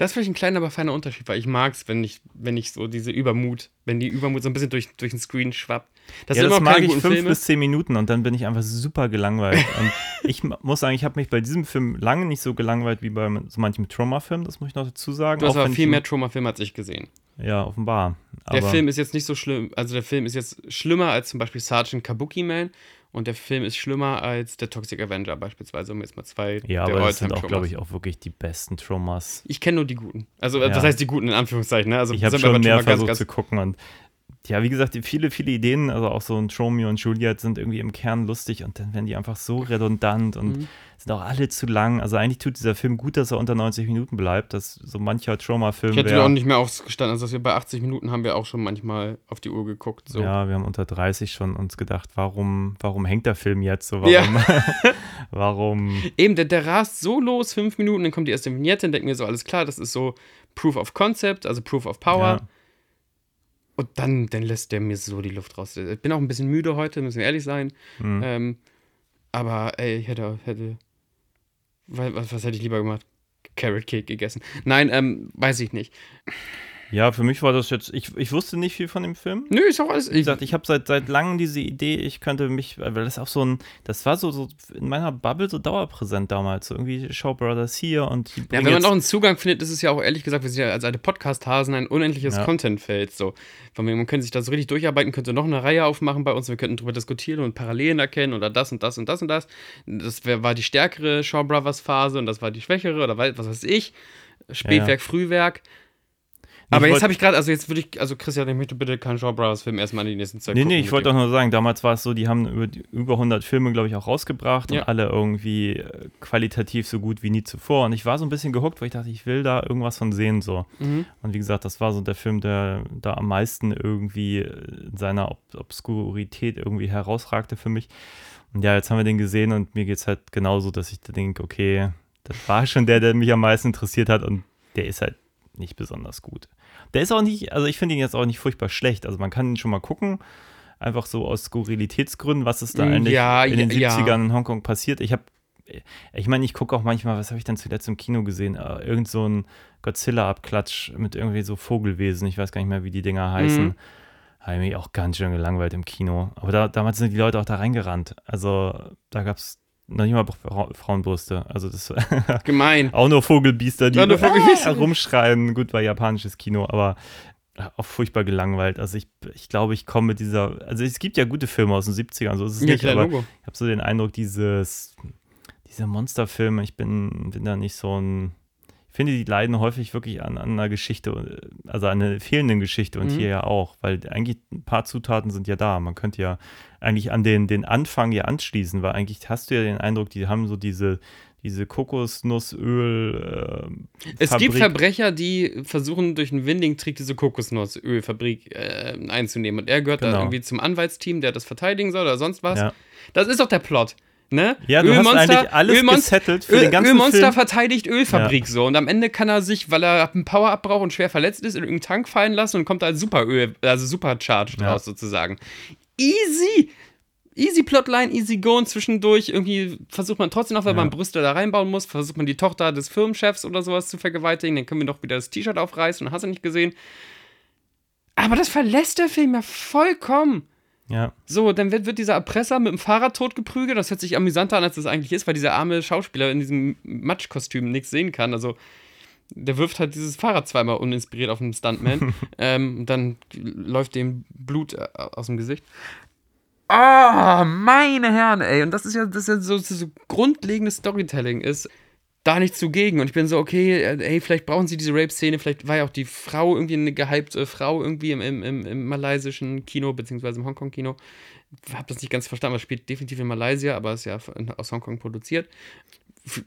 Das ist vielleicht ein kleiner, aber feiner Unterschied, weil ich mag es, wenn ich, wenn ich so diese Übermut, wenn die Übermut so ein bisschen durch, durch den Screen schwappt. Das ja, das immer mag ich fünf Filme. bis zehn Minuten und dann bin ich einfach super gelangweilt. und ich muss sagen, ich habe mich bei diesem Film lange nicht so gelangweilt wie bei so manchem Trauma-Film, das muss ich noch dazu sagen. Du hast auch aber viel mehr Trauma-Filme als ich gesehen. Ja, offenbar. Der Aber Film ist jetzt nicht so schlimm, also der Film ist jetzt schlimmer als zum Beispiel Sergeant Kabuki Man und der Film ist schlimmer als der Toxic Avenger beispielsweise, um jetzt mal zwei ja, der aber das sind auch, glaube ich, auch wirklich die besten Traumas. Ich kenne nur die guten. Also, Ja. was heißt die guten in Anführungszeichen? Ne? Also, Ich habe schon mehr mal ganz, versucht ganz- zu gucken und ja, wie gesagt, viele, viele Ideen, also auch so ein Romeo und Juliet sind irgendwie im Kern lustig und dann werden die einfach so redundant und Mhm. sind auch alle zu lang. Also eigentlich tut dieser Film gut, dass er unter 90 Minuten bleibt, dass so mancher Trauma-Film Ich hätte wäre- auch nicht mehr aufgestanden. Also, dass wir bei 80 Minuten haben wir auch schon manchmal auf die Uhr geguckt. So. Ja, wir haben unter 30 schon uns gedacht, warum, warum hängt der Film jetzt so? Warum? Ja. warum? Eben, der, der rast so los, fünf Minuten, dann kommt die erste Vignette, dann denken wir so, alles klar, das ist so Proof of Concept, also Proof of Power. Ja. Und dann, dann lässt der mir so die Luft raus. Ich bin auch ein bisschen müde heute, müssen wir ehrlich sein. Mhm. Ähm, aber ey, ich hätte, hätte was, was, hätte ich lieber gemacht? Carrot Cake gegessen. Nein, ähm, weiß ich nicht. Ja, für mich war das jetzt, ich, ich wusste nicht viel von dem Film. Nö, ist auch alles. Wie gesagt, ich habe seit, seit langem diese Idee, ich könnte mich, weil das auch so ein, das war so, so in meiner Bubble so dauerpräsent damals. So irgendwie Show Brothers hier und Ja, wenn man noch einen Zugang findet, ist es ja auch ehrlich gesagt, wir sind ja als alte Podcast-Hasen ein unendliches Ja. Content-Feld. So. Von mir, man könnte sich da so richtig durcharbeiten, könnte noch eine Reihe aufmachen bei uns, wir könnten drüber diskutieren und Parallelen erkennen oder das und das und das und das. Das war die stärkere Shaw Brothers-Phase und das war die schwächere oder was weiß ich. Spätwerk, Frühwerk. Aber ich jetzt habe ich gerade, also jetzt würde ich, also Christian, ich möchte bitte keinen Shaw Brothers-Film erstmal in die nächsten Zeit Nee, gucken nee, ich wollte doch nur sagen, damals war es so, die haben über, über 100 Filme, glaube ich, auch rausgebracht Ja. und alle irgendwie äh, qualitativ so gut wie nie zuvor. Und ich war so ein bisschen gehuckt, weil ich dachte, ich will da irgendwas von sehen, so. Mhm. Und wie gesagt, das war so der Film, der da am meisten irgendwie in seiner Ob Obskurität irgendwie herausragte für mich. Und ja, jetzt haben wir den gesehen und mir geht es halt genauso, dass ich da denke, okay, das war schon der, der mich am meisten interessiert hat und der ist halt nicht besonders gut. Der ist auch nicht, also ich finde ihn jetzt auch nicht furchtbar schlecht. Also man kann ihn schon mal gucken, einfach so aus Skurrilitätsgründen, was ist da Mm, eigentlich ja, in den ja, 70ern in Hongkong passiert. Ich habe, ich meine, ich gucke auch manchmal, was habe ich denn zuletzt im Kino gesehen? Äh, irgend so ein Godzilla-Abklatsch mit irgendwie so Vogelwesen, ich weiß gar nicht mehr, wie die Dinger heißen. Mhm. Habe ich mich auch ganz schön gelangweilt im Kino. Aber da, damals sind die Leute auch da reingerannt. Also da gab es noch nicht mal Fra Frauenbrüste. Also das Gemein. auch nur Vogelbiester, die nur Vogelbiester. rumschreien. Gut, war japanisches Kino, aber auch furchtbar gelangweilt. Also ich, ich glaube, ich komme mit dieser, also es gibt ja gute Filme aus den 70ern, so ist es Ja, nicht, aber Logo. ich habe so den Eindruck, dieses, diese Monsterfilme, ich bin, bin da nicht so ein, finde, die leiden häufig wirklich an, an einer Geschichte, also an einer fehlenden Geschichte und Mhm. hier ja auch, weil eigentlich ein paar Zutaten sind ja da. Man könnte ja eigentlich an den, den Anfang ja anschließen, weil eigentlich hast du ja den Eindruck, die haben so diese, diese Kokosnussöl. Äh, Es gibt. Verbrecher, die versuchen durch einen Winding-Trick diese Kokosnussölfabrik äh, einzunehmen. Und er gehört da Genau. irgendwie zum Anwaltsteam, der das verteidigen soll oder sonst was. Ja. Das ist doch der Plot. Ne? Ja, du hast eigentlich alles Ölmonster- gesettelt für Öl, den ganzen Ölmonster Film. verteidigt Ölfabrik so. Und am Ende kann er sich, weil er einen Power-Up braucht und schwer verletzt ist, in irgendeinen Tank fallen lassen und kommt da als Superöl, also Supercharged Ja. raus sozusagen. Easy! Easy Plotline, easy go und zwischendurch irgendwie versucht man trotzdem noch, wenn Ja. man Brüste da reinbauen muss, versucht man die Tochter des Firmenchefs oder sowas zu vergewaltigen, dann können wir doch wieder das T-Shirt aufreißen und hast du nicht gesehen. Aber das verlässt der Film ja vollkommen. Ja, So, dann wird, wird dieser Erpresser mit dem Fahrrad totgeprügelt. Das hört sich amüsanter an, als das eigentlich ist, weil dieser arme Schauspieler in diesem Matschkostüm nichts sehen kann. Also, der wirft halt dieses Fahrrad zweimal uninspiriert auf einen Stuntman. ähm, und dann läuft dem Blut äh, aus dem Gesicht. Ah, meine Herren, ey. Und das ist ja, das ist ja so, so grundlegendes Storytelling ist da nicht zugegen. Und ich bin so, okay, äh, ey, vielleicht brauchen sie diese Rape-Szene, vielleicht war ja auch die Frau irgendwie eine gehypte Frau irgendwie im, im, im, im malaysischen Kino, beziehungsweise im Hongkong-Kino. Ich habe das nicht ganz verstanden, was spielt definitiv in Malaysia, aber ist ja aus Hongkong produziert. F-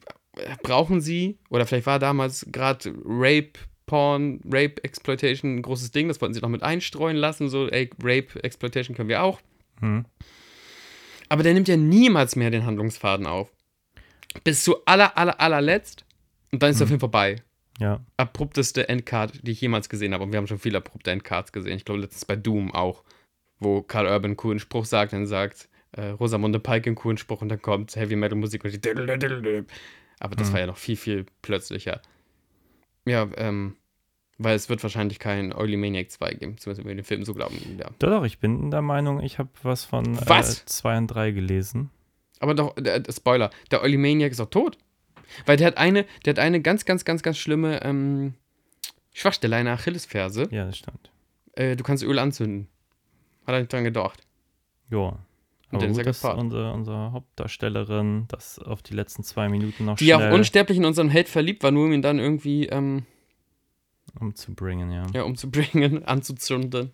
Brauchen sie, oder vielleicht war damals gerade Rape, Porn, Rape, Exploitation ein großes Ding, das wollten sie noch mit einstreuen lassen, so, ey, Rape, Exploitation können wir auch. Hm. Aber der nimmt ja niemals mehr den Handlungsfaden auf. Bis zu aller, aller, allerletzt. Und dann ist der Film vorbei. ja. Abrupteste Endcard, die ich jemals gesehen habe. Und wir haben schon viele abrupte Endcards gesehen. Ich glaube, letztens bei Doom auch. Wo Karl Urban einen coolen Spruch sagt, dann sagt äh, Rosamunde Pike einen coolen Spruch und dann kommt Heavy Metal Musik und die. Aber das war ja noch viel, viel plötzlicher. Ja, ähm, weil es wird wahrscheinlich kein Oily Maniac 2 geben, zumindest wenn wir den Film so glauben. Ja. Doch, doch, ich bin der Meinung, ich habe was von Was? 2 und 3 gelesen. Aber doch, der, der Spoiler, der Oily Maniac ist auch tot. Weil der hat eine, der hat eine ganz, ganz, ganz, ganz schlimme ähm, Schwachstelle, eine Achillesferse. Ja, das stimmt. Äh, du kannst Öl anzünden. Hat er nicht dran gedacht. Ja. Aber gut, dass unsere, unsere Hauptdarstellerin das auf die letzten zwei Minuten noch Die schnell auch unsterblich in unseren Held verliebt war, nur um ihn dann irgendwie ähm, umzubringen, ja. ja, umzubringen, anzuzünden.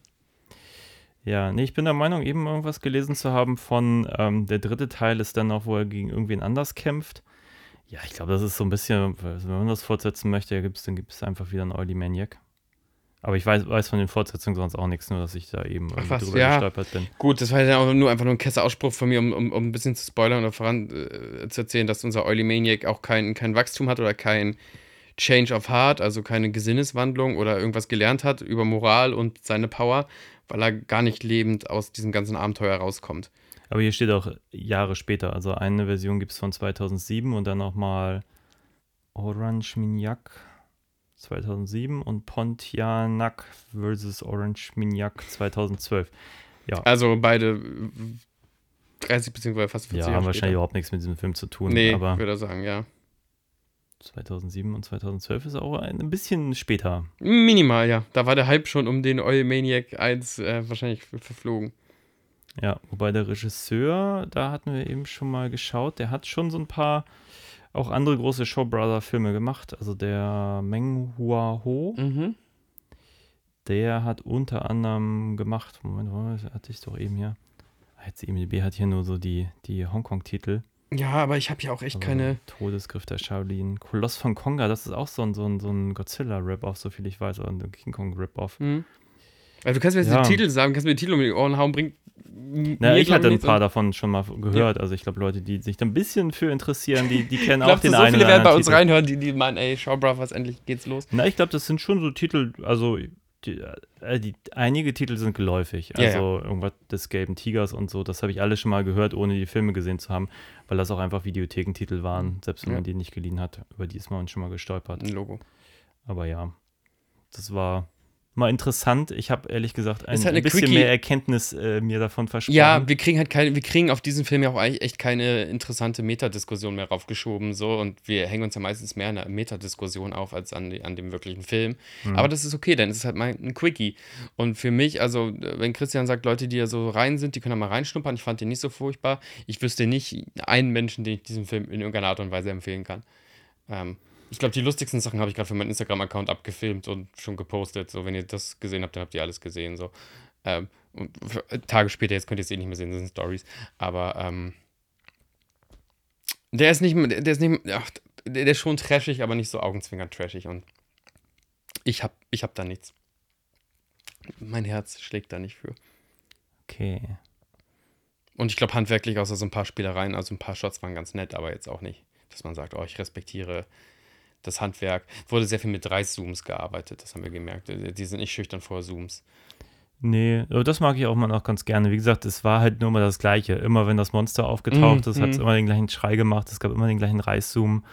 Ja, nee, ich bin der Meinung, eben irgendwas gelesen zu haben von, ähm, der dritte Teil ist dann noch, wo er gegen irgendwen anders kämpft. Ja, ich glaube, das ist so ein bisschen, wenn man das fortsetzen möchte, gibt's, dann gibt es einfach wieder einen Oily Maniac. Aber ich weiß, weiß von den Fortsetzungen sonst auch nichts, nur dass ich da eben irgendwie was, drüber ja. gestolpert bin. Gut, das war dann auch nur einfach nur ein Kesserausspruch von mir, um, um, um ein bisschen zu spoilern oder voran äh, zu erzählen, dass unser Oily Maniac auch kein, kein Wachstum hat oder kein Change of Heart, also keine Gesinneswandlung oder irgendwas gelernt hat über Moral und seine Power, weil er gar nicht lebend aus diesem ganzen Abenteuer rauskommt. Aber hier steht auch Jahre später. Also eine Version gibt es von 2007 und dann nochmal Orange Mignac 2007 und Pontianak versus Orange Mignac 2012. Ja, Also beide äh, 30 bzw. fast 40 ja Jahre haben wahrscheinlich später. überhaupt nichts mit diesem Film zu tun. Nee, aber würde sagen, ja. 2007 und 2012 ist auch ein bisschen später. Minimal, ja. Da war der Hype schon um den Oil Maniac 1 äh, wahrscheinlich ver- verflogen. Ja, wobei der Regisseur, da hatten wir eben schon mal geschaut, der hat schon so ein paar auch andere große Showbrother-Filme gemacht. Also der Meng Hua Ho, Mhm. der hat unter anderem gemacht, Moment, hatte ich doch eben hier. Ah, Jetzt IMDb hat hier nur so die, die Hongkong-Titel. Ja, aber ich habe ja auch echt Also keine. Todesgriff der Shaolin. Koloss von Konga, das ist auch so ein, so ein, so ein Godzilla-Rip-Off, so viel ich weiß, oder ein King Kong-Rip-Off. Mhm. Also du kannst mir jetzt Ja. den Titel sagen, kannst mir den Titel um die Ohren hauen, bringt. Na, ich hatte ein paar davon schon mal gehört. Also ich glaube, Leute, die sich da ein bisschen für interessieren, die, die kennen auch Glaubst du, den so einen viele oder werden bei uns Titel. reinhören, die, die meinen, ey, schau, Brothers, endlich geht's los. Na, ich glaube, das sind schon so Titel, also die, äh, die, einige Titel sind geläufig. Ja, Also irgendwas des Gelben Tigers und so, das habe ich alles schon mal gehört, ohne die Filme gesehen zu haben, weil das auch einfach Videothekentitel waren, selbst wenn Ja. man die nicht geliehen hat. Über die ist man schon mal gestolpert. Ein Logo. Aber ja, das war mal interessant. Ich habe ehrlich gesagt ein halt bisschen Quickie- mehr Erkenntnis äh, mir davon versprochen. Ja, wir kriegen halt keine, wir kriegen auf diesen Film ja auch eigentlich echt keine interessante Metadiskussion mehr raufgeschoben, so und wir hängen uns ja meistens mehr an der Metadiskussion auf als an, die, an dem wirklichen Film. Aber das ist okay, denn es ist halt mal ein Quickie. Und für mich, also, wenn Christian sagt, Leute, die da so rein sind, die können da mal reinschnuppern, ich fand den nicht so furchtbar. Ich wüsste nicht einen Menschen, den ich diesen Film in irgendeiner Art und Weise empfehlen kann. Ähm, ich glaube, die lustigsten Sachen habe ich gerade für meinen Instagram-Account abgefilmt und schon gepostet. So, wenn ihr das gesehen habt, dann habt ihr alles gesehen. So. Ähm, und f- Tage später, jetzt könnt ihr es eh nicht mehr sehen, das sind Stories. Aber ähm, der ist nicht, der ist nicht, ach, der, der ist schon trashig, aber nicht so augenzwinkernd trashig. Und ich hab, ich hab da nichts. Mein Herz schlägt da nicht für. Okay. Und ich glaube, handwerklich, außer so ein paar Spielereien, also ein paar Shots waren ganz nett, aber jetzt auch nicht, dass man sagt, oh, ich respektiere das Handwerk. Wurde sehr viel mit drei Zooms gearbeitet, das haben wir gemerkt. Die sind nicht schüchtern vor Zooms. Nee, aber das mag ich auch mal noch ganz gerne. Wie gesagt, es war halt nur mal das Gleiche. Immer wenn das Monster aufgetaucht Mhm, ist, hat es mhm. immer den gleichen Schrei gemacht. Es gab immer den gleichen Reißzoom.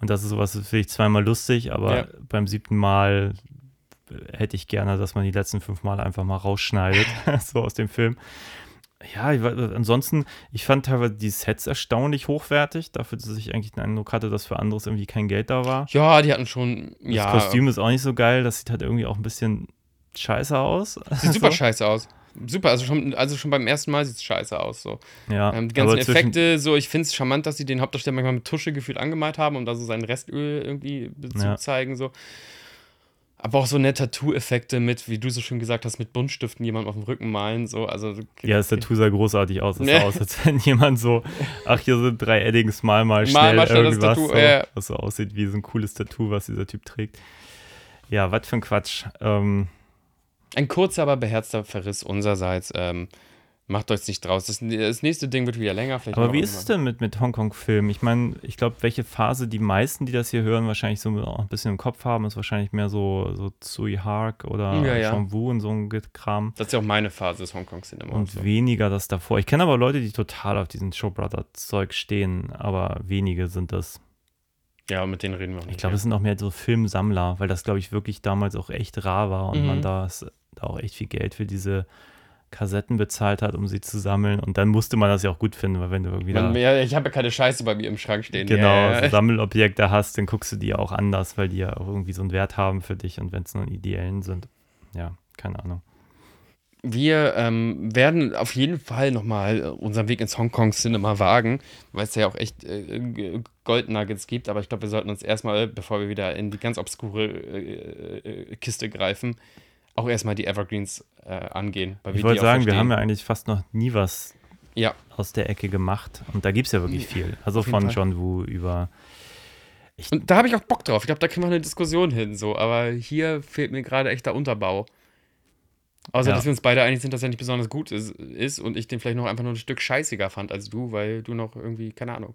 Und das ist sowas, das finde ich zweimal lustig, aber Ja. beim siebten Mal äh, hätte ich gerne, dass man die letzten fünf Mal einfach mal rausschneidet, so aus dem Film. Ja, ich, war- ansonsten, ich fand teilweise die Sets erstaunlich hochwertig, dafür, dass ich eigentlich den Eindruck hatte, dass für anderes irgendwie kein Geld da war. Ja, die hatten schon, Das ja, Kostüm ist auch nicht so geil, das sieht halt irgendwie auch ein bisschen scheiße aus. sieht super So. scheiße aus. Super, also schon, also schon beim ersten Mal sieht es scheiße aus. So. Ja, Ähm, die ganzen Effekte, so, ich finde es charmant, dass sie den Hauptdarsteller manchmal mit Tusche gefühlt angemalt haben, um da so sein Restöl irgendwie zu Ja. zeigen. So. Aber auch so nette Tattoo-Effekte mit, wie du so schön gesagt hast, mit Buntstiften jemanden auf dem Rücken malen. So. Also, Ja, das Tattoo sah großartig aus. Das Nee. sah aus, als wenn jemand so, ach, hier sind drei Eddings, mal mal Mal schnell mal schnell das irgendwas, Tattoo, so, ja. was so aussieht wie so ein cooles Tattoo, was dieser Typ trägt. Ja, was für ein Quatsch. Ähm, Ein kurzer, aber beherzter Verriss unsererseits. Ähm, macht euch nicht draus. Das, das nächste Ding wird wieder länger. Vielleicht aber wie ist es denn mit, mit Hongkong-Filmen? Ich meine, ich glaube, welche Phase die meisten, die das hier hören, wahrscheinlich so ein bisschen im Kopf haben, ist wahrscheinlich mehr so, so Tsui Hark oder Ja, ja. Sean Wu und so ein Kram. Das ist ja auch meine Phase des Hongkong-Cinema. Und so. weniger das davor. Ich kenne aber Leute, die total auf diesen Showbrother-Zeug stehen, aber wenige sind das. Ja, mit denen reden wir auch nicht. Ich glaube, es sind auch mehr so Filmsammler, weil das, glaube ich, wirklich damals auch echt rar war und Mhm. man da, da auch echt viel Geld für diese Kassetten bezahlt hat, um sie zu sammeln. Und dann musste man das ja auch gut finden, weil wenn du irgendwie Man, da ja, ich habe ja keine Scheiße bei mir im Schrank stehen. genau Ja, so ja. Sammelobjekte hast, dann guckst du die auch anders, weil die ja auch irgendwie so einen Wert haben für dich und wenn es nur ideellen sind. Ja, keine Ahnung. Wir ähm, werden auf jeden Fall nochmal unseren Weg ins Hongkong-Cinema wagen, weil es ja auch echt äh, Goldnuggets gibt. Aber ich glaube, wir sollten uns erstmal, bevor wir wieder in die ganz obskure äh, äh, Kiste greifen, auch erstmal die Evergreens äh, angehen. Ich wollte sagen, wir haben ja eigentlich fast noch nie was Ja, aus der Ecke gemacht. Und da gibt es ja wirklich viel. Also von Fall. John Woo über und da habe ich auch Bock drauf. Ich glaube, da kriegen wir eine Diskussion hin. So. Aber hier fehlt mir gerade echt der Unterbau. Außer, Ja. dass wir uns beide einig sind, dass er nicht besonders gut ist, ist und ich den vielleicht noch einfach nur ein Stück scheißiger fand als du, weil du noch irgendwie, keine Ahnung.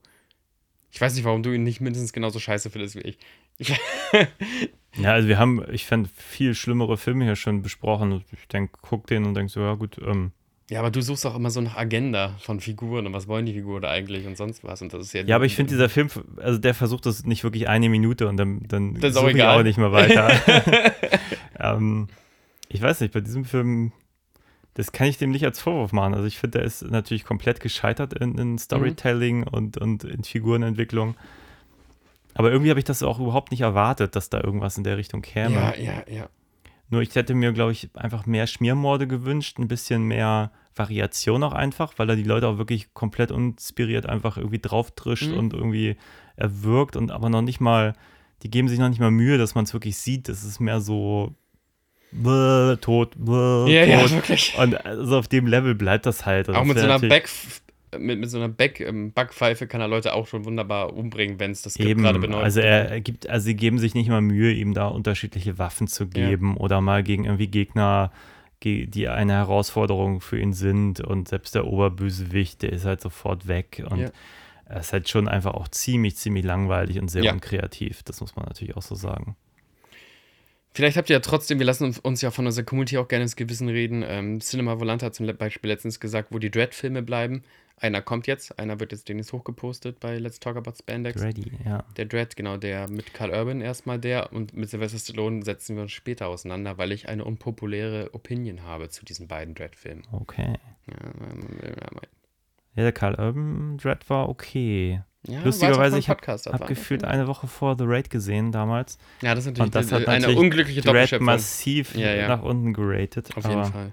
Ich weiß nicht, warum du ihn nicht mindestens genauso scheiße findest wie ich. ich Ja, also wir haben, ich fand viel schlimmere Filme hier schon besprochen. Ich denke, guck den und denk so, ja gut, ähm, ja, aber du suchst auch immer so nach Agenda von Figuren und was wollen die Figuren eigentlich und sonst was. Und das ist ja, ja, aber ich finde, dieser Film, also der versucht das nicht wirklich eine Minute und dann, dann Das ist auch egal. auch nicht mehr weiter. ähm, ich weiß nicht, bei diesem Film, das kann ich dem nicht als Vorwurf machen. Also ich finde, der ist natürlich komplett gescheitert in, in Storytelling und, und in Figurenentwicklung. Aber irgendwie habe ich das auch überhaupt nicht erwartet, dass da irgendwas in der Richtung käme. Ja, ja, ja. Nur ich hätte mir, glaube ich, einfach mehr Schmiermorde gewünscht, ein bisschen mehr Variation auch einfach, weil er die Leute auch wirklich komplett inspiriert einfach irgendwie draufdrischt Mhm. und irgendwie erwürgt und aber noch nicht mal, die geben sich noch nicht mal Mühe, dass man es wirklich sieht. Es ist mehr so bäh, tot, bäh, Ja, ja, tot. wirklich. Und also auf dem Level bleibt das halt. Und Auch das mit so einer Back, mit, mit so einer Back, ähm, Backpfeife kann er Leute auch schon wunderbar umbringen, wenn es das Eben, gerade benutzt. also er, gibt, also sie geben sich nicht mal Mühe, ihm da unterschiedliche Waffen zu geben oder mal gegen irgendwie Gegner, ge- die eine Herausforderung für ihn sind und selbst der Oberbösewicht, der ist halt sofort weg und Ja. er ist halt schon einfach auch ziemlich, ziemlich langweilig und sehr Ja. unkreativ, das muss man natürlich auch so sagen. Vielleicht habt ihr ja trotzdem, wir lassen uns, ja von unserer Community auch gerne ins Gewissen reden. Ähm, Cinema Volante hat zum Beispiel letztens gesagt, wo die Dread-Filme bleiben. Einer kommt jetzt, einer wird jetzt demnächst hochgepostet bei Let's Talk About Spandex. Ready, ja. Der Dread, genau, der mit Carl Urban erstmal der und mit Sylvester Stallone setzen wir uns später auseinander, weil ich eine unpopuläre Opinion habe zu diesen beiden Dread-Filmen. Okay. Ja, ähm, Ja, der Karl Urban Dread war okay. Ja, Lustigerweise, ich habe hab gefühlt eine Woche vor The Raid gesehen damals Ja, das ist natürlich und das hat eine natürlich unglückliche Dread Doppelschöpfung. massiv Ja, ja. nach unten geratet, Auf jeden Fall.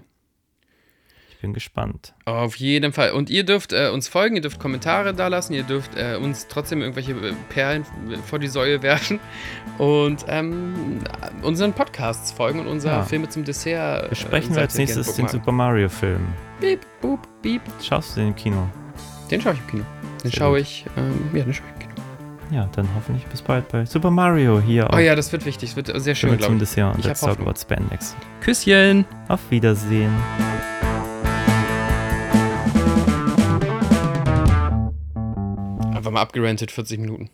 ich bin gespannt. Auf jeden Fall. Und ihr dürft äh, uns folgen, ihr dürft Kommentare da lassen, ihr dürft äh, uns trotzdem irgendwelche äh, Perlen vor die Säule werfen und ähm, unseren Podcasts folgen und unser Ja. Filme zum Dessert. äh, Besprechen wir Seite als nächstes den. Super Mario Film. Beep, boop, beep. Schaust du den im Kino? Den schaue ich im Kino. Den Sehr schaue ich, ähm, ja, den schaue ich. Ja, dann hoffentlich bis bald bei Super Mario hier Oh ja, das wird wichtig, es wird sehr schön, glaube ich. Dessert und Ich Let's Talk Hoffnung. About Spandex. Küsschen! Auf Wiedersehen. Einfach mal abgerantet, 40 Minuten.